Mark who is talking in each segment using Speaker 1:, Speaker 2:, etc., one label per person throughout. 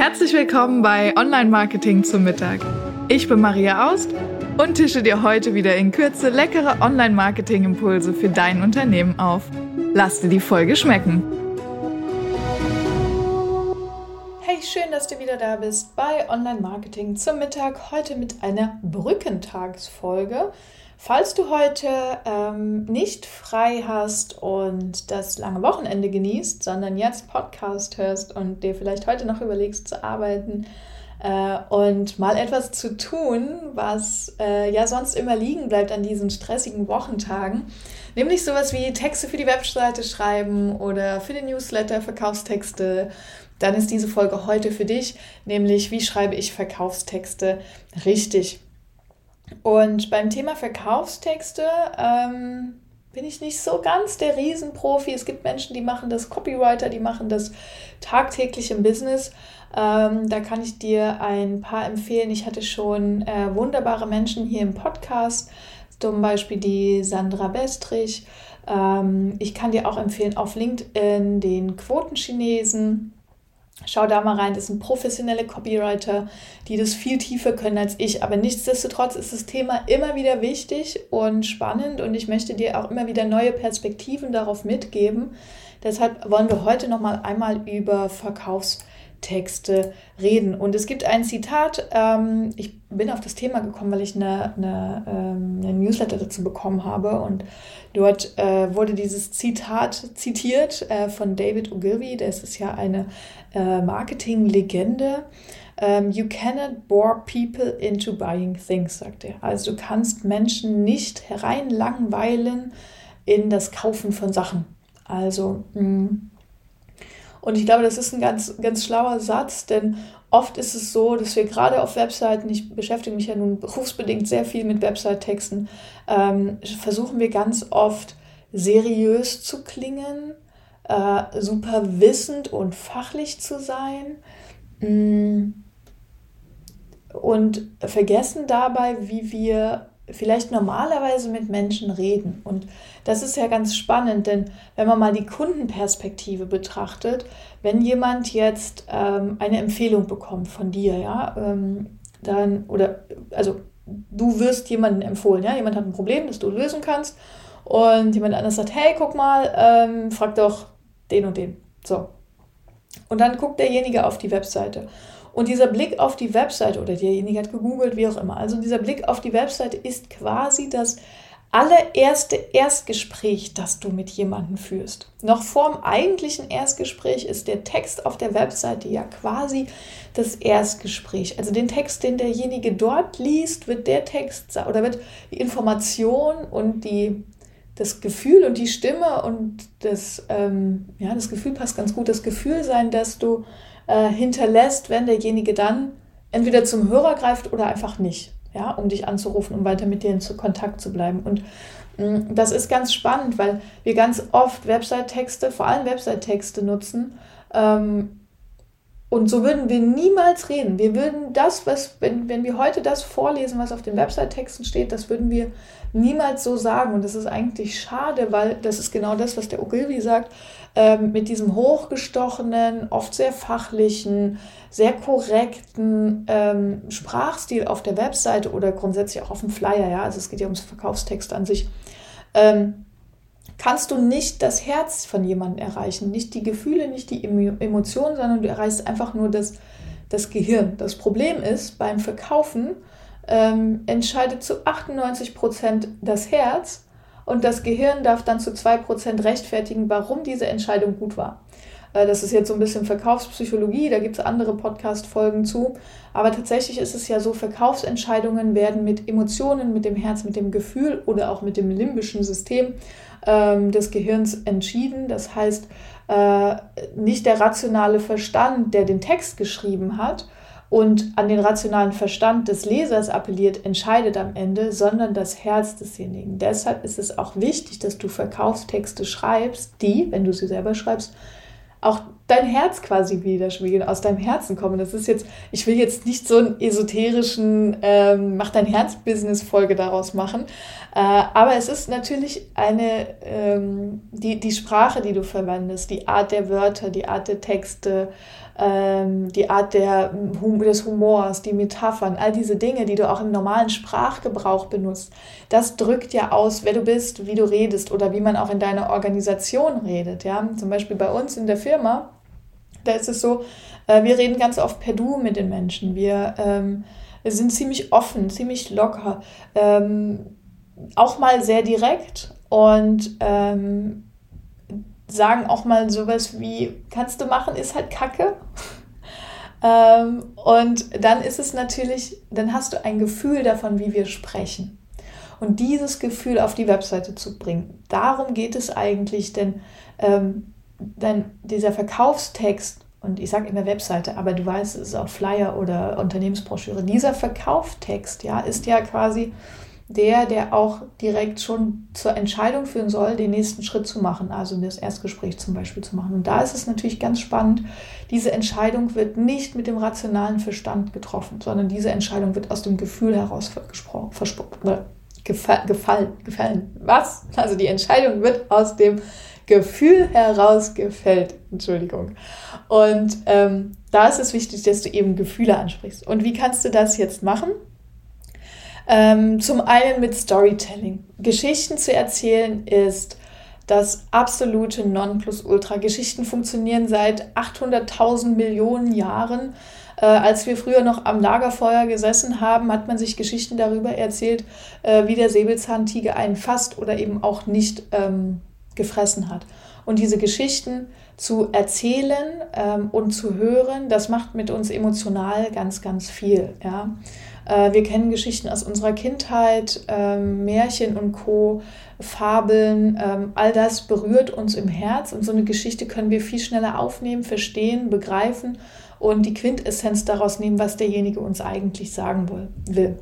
Speaker 1: Herzlich willkommen bei Online Marketing zum Mittag. Ich bin Maria Aust und tische dir heute wieder in Kürze leckere Online Marketing Impulse für dein Unternehmen auf. Lass dir die Folge schmecken.
Speaker 2: Hey, schön, dass du wieder da bist bei Online Marketing zum Mittag. Heute mit einer Brückentagsfolge. Falls du heute ähm, nicht frei hast und das lange Wochenende genießt, sondern jetzt Podcast hörst und dir vielleicht heute noch überlegst zu arbeiten äh, und mal etwas zu tun, was äh, ja sonst immer liegen bleibt an diesen stressigen Wochentagen, nämlich sowas wie Texte für die Webseite schreiben oder für den Newsletter Verkaufstexte, dann ist diese Folge heute für dich, nämlich wie schreibe ich Verkaufstexte richtig. Und beim Thema Verkaufstexte ähm, bin ich nicht so ganz der Riesenprofi. Es gibt Menschen, die machen das Copywriter, die machen das tagtäglich im Business. Ähm, da kann ich dir ein paar empfehlen. Ich hatte schon äh, wunderbare Menschen hier im Podcast, zum Beispiel die Sandra Bestrich. Ähm, ich kann dir auch empfehlen auf LinkedIn den Quotenchinesen. Schau da mal rein, das sind professionelle Copywriter, die das viel tiefer können als ich. Aber nichtsdestotrotz ist das Thema immer wieder wichtig und spannend und ich möchte dir auch immer wieder neue Perspektiven darauf mitgeben. Deshalb wollen wir heute noch mal einmal über Verkaufs Texte reden. Und es gibt ein Zitat, ähm, ich bin auf das Thema gekommen, weil ich eine, eine, ähm, eine Newsletter dazu bekommen habe und dort äh, wurde dieses Zitat zitiert äh, von David Ogilvy, das ist ja eine äh, Marketing-Legende. Um, ähm, you cannot bore people into buying things, sagt er. Also du kannst Menschen nicht hereinlangweilen in das Kaufen von Sachen. Also mh, mm, und ich glaube, das ist ein ganz, ganz schlauer Satz, denn oft ist es so, dass wir gerade auf Webseiten, ich beschäftige mich ja nun berufsbedingt sehr viel mit Website-Texten, ähm, versuchen wir ganz oft seriös zu klingen, äh, super wissend und fachlich zu sein. Mm, und vergessen dabei, wie wir vielleicht normalerweise mit Menschen reden. Und das ist ja ganz spannend, denn wenn man mal die Kundenperspektive betrachtet, wenn jemand jetzt ähm, eine Empfehlung bekommt von dir, ja, ähm, dann, oder, also du wirst jemanden empfohlen, ja, jemand hat ein Problem, das du lösen kannst und jemand anderes sagt, hey, guck mal, ähm, frag doch den und den. So. Und dann guckt derjenige auf die Webseite und dieser Blick auf die Webseite oder derjenige hat gegoogelt, wie auch immer. Also dieser Blick auf die Webseite ist quasi das allererste Erstgespräch, das du mit jemandem führst. Noch vor dem eigentlichen Erstgespräch ist der Text auf der Webseite ja quasi das Erstgespräch. Also den Text, den derjenige dort liest, wird der Text oder wird die Information und die, das Gefühl und die Stimme und das, ähm, ja, das Gefühl passt ganz gut, das Gefühl sein, dass du äh, hinterlässt, wenn derjenige dann entweder zum Hörer greift oder einfach nicht, ja, um dich anzurufen, um weiter mit dir in Kontakt zu bleiben. Und mh, mm, das ist ganz spannend, weil wir ganz oft Website-Texte, vor allem Website-Texte nutzen, ähm, und so würden wir niemals reden. Wir würden das, was, wenn, wenn wir heute das vorlesen, was auf den Website-Texten steht, das würden wir niemals so sagen. Und das ist eigentlich schade, weil das ist genau das, was der Ogilvy sagt, ähm, mit diesem hochgestochenen, oft sehr fachlichen, sehr korrekten ähm, Sprachstil auf der Webseite oder grundsätzlich auch auf dem Flyer. Ja? Also es geht ja ums Verkaufstext an sich. Ähm, kannst du nicht das Herz von jemandem erreichen, nicht die Gefühle, nicht die Emotionen, sondern du erreichst einfach nur das, das Gehirn. Das Problem ist, beim Verkaufen ähm, entscheidet zu 98 Prozent das Herz und das Gehirn darf dann zu 2 Prozent rechtfertigen, warum diese Entscheidung gut war. Äh, das ist jetzt so ein bisschen Verkaufspsychologie, da gibt es andere Podcast-Folgen zu. Aber tatsächlich ist es ja so, Verkaufsentscheidungen werden mit Emotionen, mit dem Herz, mit dem Gefühl oder auch mit dem limbischen System ähm, des Gehirns entschieden. Das heißt, äh, nicht der rationale Verstand, der den Text geschrieben hat und an den rationalen Verstand des Lesers appelliert, entscheidet am Ende, sondern das Herz desjenigen. Deshalb ist es auch wichtig, dass du Verkaufstexte schreibst, die, wenn du sie selber schreibst, auch dein Herz quasi widerspiegeln, aus deinem Herzen kommen. Das ist jetzt, ich will jetzt nicht so einen esoterischen ähm, Mach dein Herz-Business-Folge daraus machen, äh, aber es ist natürlich eine, ähm, die, die Sprache, die du verwendest, die Art der Wörter, die Art der Texte, ähm, die Art der, des Humors, die Metaphern, all diese Dinge, die du auch im normalen Sprachgebrauch benutzt, das drückt ja aus, wer du bist, wie du redest oder wie man auch in deiner Organisation redet. Ja? Zum Beispiel bei uns in der Firma, da ist es so, äh, wir reden ganz oft per Du mit den Menschen. Wir, ähm, sind ziemlich offen, ziemlich locker, ähm, auch mal sehr direkt und ähm, sagen auch mal sowas wie, kannst du machen, ist halt Kacke. ähm, und dann ist es natürlich, dann hast du ein Gefühl davon, wie wir sprechen. Und dieses Gefühl auf die Webseite zu bringen, darum geht es eigentlich, denn, ähm, denn dieser Verkaufstext, und ich sage immer Webseite, aber du weißt, es ist auch Flyer oder Unternehmensbroschüre, dieser Verkaufstext, ja, ist ja quasi der, der auch direkt schon zur Entscheidung führen soll, den nächsten Schritt zu machen, also das Erstgespräch zum Beispiel zu machen. Und da ist es natürlich ganz spannend, diese Entscheidung wird nicht mit dem rationalen Verstand getroffen, sondern diese Entscheidung wird aus dem Gefühl heraus gefallen, gefallen. Was? Also die Entscheidung wird aus dem Gefühl heraus gefällt. Entschuldigung. Und ähm, da ist es wichtig, dass du eben Gefühle ansprichst. Und wie kannst du das jetzt machen? Ähm, zum einen mit Storytelling. Geschichten zu erzählen ist das absolute Nonplusultra. Geschichten funktionieren seit 800.000 Millionen Jahren. Äh, als wir früher noch am Lagerfeuer gesessen haben, hat man sich Geschichten darüber erzählt, äh, wie der Säbelzahntiger einen fast oder eben auch nicht ähm, gefressen hat. Und diese Geschichten zu erzählen ähm, und zu hören, das macht mit uns emotional ganz, ganz viel. Ja? Äh, wir kennen Geschichten aus unserer Kindheit, ähm, Märchen und Co., Fabeln, ähm, all das berührt uns im Herz und so eine Geschichte können wir viel schneller aufnehmen, verstehen, begreifen und die Quintessenz daraus nehmen, was derjenige uns eigentlich sagen will.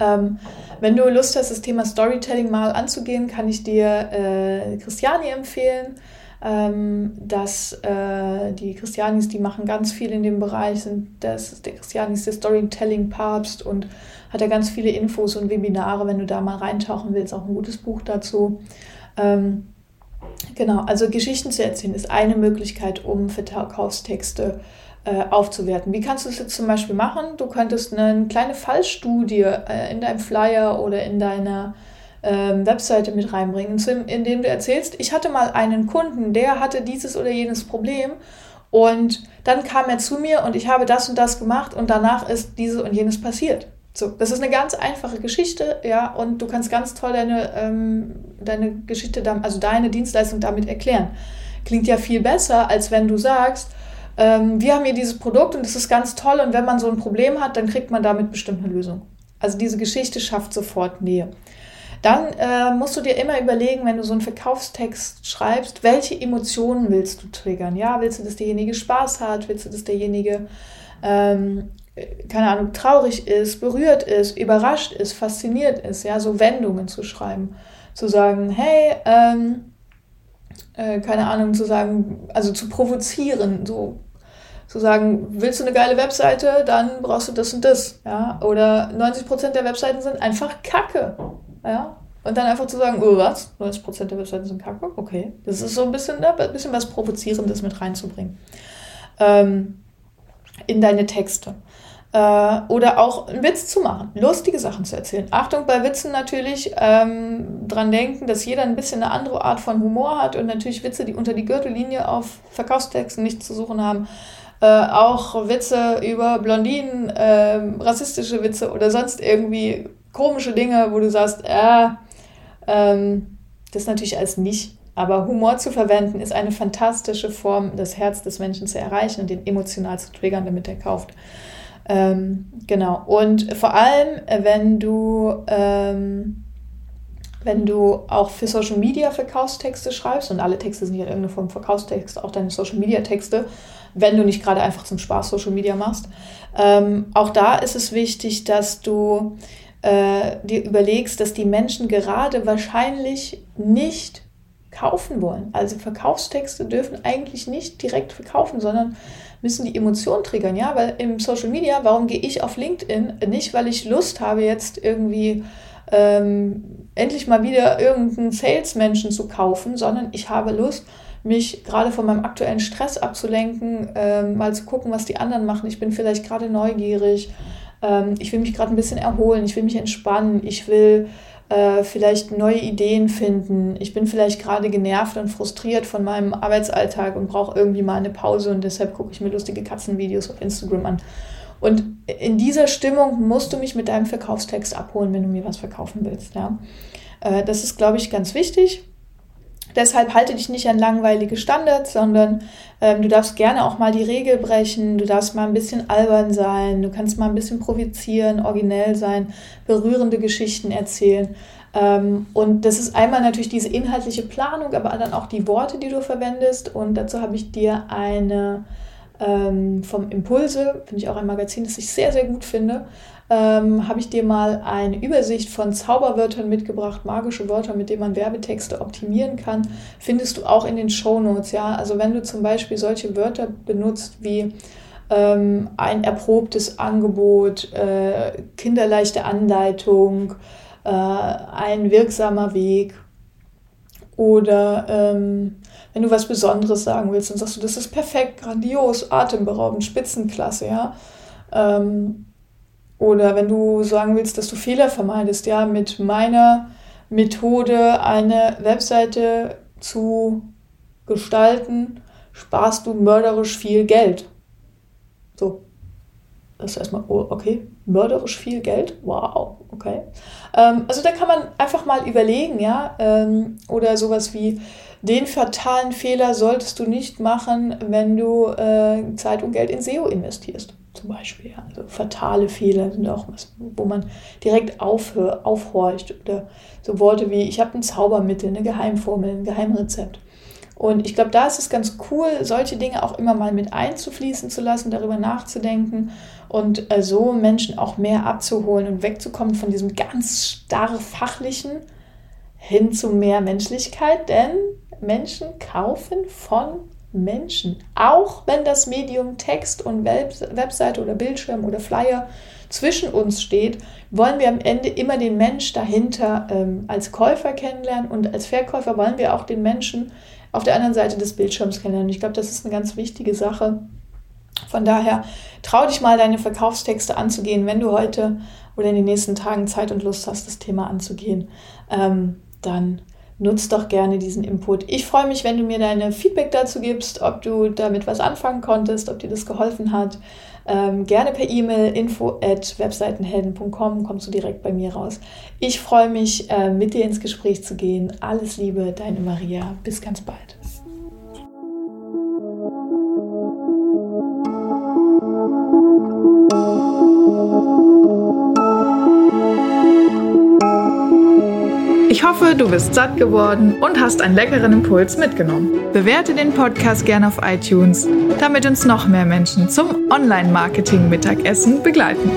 Speaker 2: Ähm, wenn du Lust hast, das Thema Storytelling mal anzugehen, kann ich dir äh, Christiani empfehlen ähm, dass äh, die Christianis, die machen ganz viel in dem Bereich, sind das der Christianis der Storytelling-Papst und hat da ganz viele Infos und Webinare, wenn du da mal reintauchen willst, auch ein gutes Buch dazu. Ähm, genau, also Geschichten zu erzählen ist eine Möglichkeit, um Verkaufstexte äh, aufzuwerten. Wie kannst du das jetzt zum Beispiel machen? Du könntest eine kleine Fallstudie äh, in deinem Flyer oder in deiner ähm, Webseite mit reinbringen, indem du erzählst, ich hatte mal einen Kunden, der hatte dieses oder jenes Problem und dann kam er zu mir und ich habe das und das gemacht und danach ist dieses und jenes passiert. So, das ist eine ganz einfache Geschichte, ja, und du kannst ganz toll deine, ähm, deine Geschichte, also deine Dienstleistung damit erklären. Klingt ja viel besser, als wenn du sagst, ähm, wir haben hier dieses Produkt und es ist ganz toll und wenn man so ein Problem hat, dann kriegt man damit bestimmt eine Lösung. Also diese Geschichte schafft sofort Nähe. Dann äh, musst du dir immer überlegen, wenn du so einen Verkaufstext schreibst, welche Emotionen willst du triggern? Ja, willst du, dass derjenige Spaß hat? Willst du, dass derjenige, ähm, keine Ahnung, traurig ist, berührt ist, überrascht ist, fasziniert ist? Ja, so Wendungen zu schreiben. Zu sagen, hey, ähm, äh, keine Ahnung, zu sagen, also zu provozieren, so zu sagen, willst du eine geile Webseite, dann brauchst du das und das. Ja? Oder 90% der Webseiten sind einfach Kacke. Ja? Und dann einfach zu sagen, oh was, 90% der Webseiten sind kacke, okay. Das ist so ein bisschen, ne, ein bisschen was Provozierendes mit reinzubringen. Ähm, in deine Texte. Äh, oder auch einen Witz zu machen, lustige Sachen zu erzählen. Achtung bei Witzen natürlich, ähm, dran denken, dass jeder ein bisschen eine andere Art von Humor hat und natürlich Witze, die unter die Gürtellinie auf Verkaufstexten nichts zu suchen haben. Äh, auch Witze über Blondinen, äh, rassistische Witze oder sonst irgendwie komische Dinge, wo du sagst, äh, ähm, das natürlich als nicht. Aber Humor zu verwenden ist eine fantastische Form, das Herz des Menschen zu erreichen und den emotional zu triggern, damit er kauft. Ähm, genau. Und vor allem, äh, wenn du, ähm, wenn du auch für Social Media Verkaufstexte schreibst, und alle Texte sind ja irgendeine Form Verkaufstext, auch deine Social Media Texte, wenn du nicht gerade einfach zum Spaß Social Media machst, ähm, auch da ist es wichtig, dass du äh, dir überlegst, dass die Menschen gerade wahrscheinlich nicht kaufen wollen. Also Verkaufstexte dürfen eigentlich nicht direkt verkaufen, sondern müssen die Emotion triggern. Ja, weil im Social Media, warum gehe ich auf LinkedIn? Nicht, weil ich Lust habe, jetzt irgendwie ähm, endlich mal wieder irgendeinen Salesmenschen zu kaufen, sondern ich habe Lust, mich gerade von meinem aktuellen Stress abzulenken, ähm, mal zu gucken, was die anderen machen. Ich bin vielleicht gerade neugierig, ähm, ich will mich gerade ein bisschen erholen, ich will mich entspannen, ich will äh, vielleicht neue Ideen finden. Ich bin vielleicht gerade genervt und frustriert von meinem Arbeitsalltag und brauche irgendwie mal eine Pause und deshalb gucke ich mir lustige Katzenvideos auf Instagram an. Und in dieser Stimmung musst du mich mit deinem Verkaufstext abholen, wenn du mir was verkaufen willst. Ja? Äh, das ist, glaube ich, ganz wichtig. Deshalb halte dich nicht an langweilige Standards, sondern ähm, du darfst gerne auch mal die Regel brechen, du darfst mal ein bisschen albern sein, du kannst mal ein bisschen provozieren, originell sein, berührende Geschichten erzählen. Ähm, und das ist einmal natürlich diese inhaltliche Planung, aber dann auch die Worte, die du verwendest. Und dazu habe ich dir eine ähm, vom Impulse, finde ich auch ein Magazin, das ich sehr, sehr gut finde, ähm, habe ich dir mal eine Übersicht von Zauberwörtern mitgebracht, magische Wörter, mit denen man Werbetexte optimieren kann. Findest du auch in den Show Notes, ja. Also wenn du zum Beispiel solche Wörter benutzt wie ähm, ein erprobtes Angebot, äh, kinderleichte Anleitung, äh, ein wirksamer Weg oder ähm, wenn du was Besonderes sagen willst, dann sagst du, das ist perfekt, grandios, atemberaubend, Spitzenklasse, ja. Ähm, oder wenn du sagen willst, dass du Fehler vermeidest, ja, mit meiner Methode eine Webseite zu gestalten, sparst du mörderisch viel Geld. So. Das ist erstmal, oh, okay, mörderisch viel Geld? Wow, okay. Ähm, also da kann man einfach mal überlegen, ja. Ähm, oder sowas wie, den fatalen Fehler solltest du nicht machen, wenn du äh, Zeit und Geld in SEO investierst zum Beispiel. Also fatale Fehler sind auch was, wo man direkt aufhör, aufhorcht. Oder so Worte wie, ich habe ein Zaubermittel, eine Geheimformel, ein Geheimrezept. Und ich glaube, da ist es ganz cool, solche Dinge auch immer mal mit einzufließen zu lassen, darüber nachzudenken und äh, so Menschen auch mehr abzuholen und wegzukommen von diesem ganz starr fachlichen hin zu mehr Menschlichkeit, denn Menschen kaufen von Menschen. Auch wenn das Medium Text und Webseite oder Bildschirm oder Flyer zwischen uns steht, wollen wir am Ende immer den Mensch dahinter ähm, als Käufer kennenlernen und als Verkäufer wollen wir auch den Menschen auf der anderen Seite des Bildschirms kennenlernen. Ich glaube, das ist eine ganz wichtige Sache. Von daher trau dich mal, deine Verkaufstexte anzugehen, wenn du heute oder in den nächsten Tagen Zeit und Lust hast, das Thema anzugehen. Ähm, dann nutz doch gerne diesen Input. Ich freue mich, wenn du mir deine Feedback dazu gibst, ob du damit was anfangen konntest, ob dir das geholfen hat. Ähm, gerne per E-Mail info at webseitenhelden.com kommst du direkt bei mir raus. Ich freue mich, äh, mit dir ins Gespräch zu gehen. Alles Liebe, deine Maria. Bis ganz bald.
Speaker 1: Hoffe, du bist satt geworden und hast einen leckeren Impuls mitgenommen. Bewerte den Podcast gerne auf iTunes, damit uns noch mehr Menschen zum Online-Marketing-Mittagessen begleiten.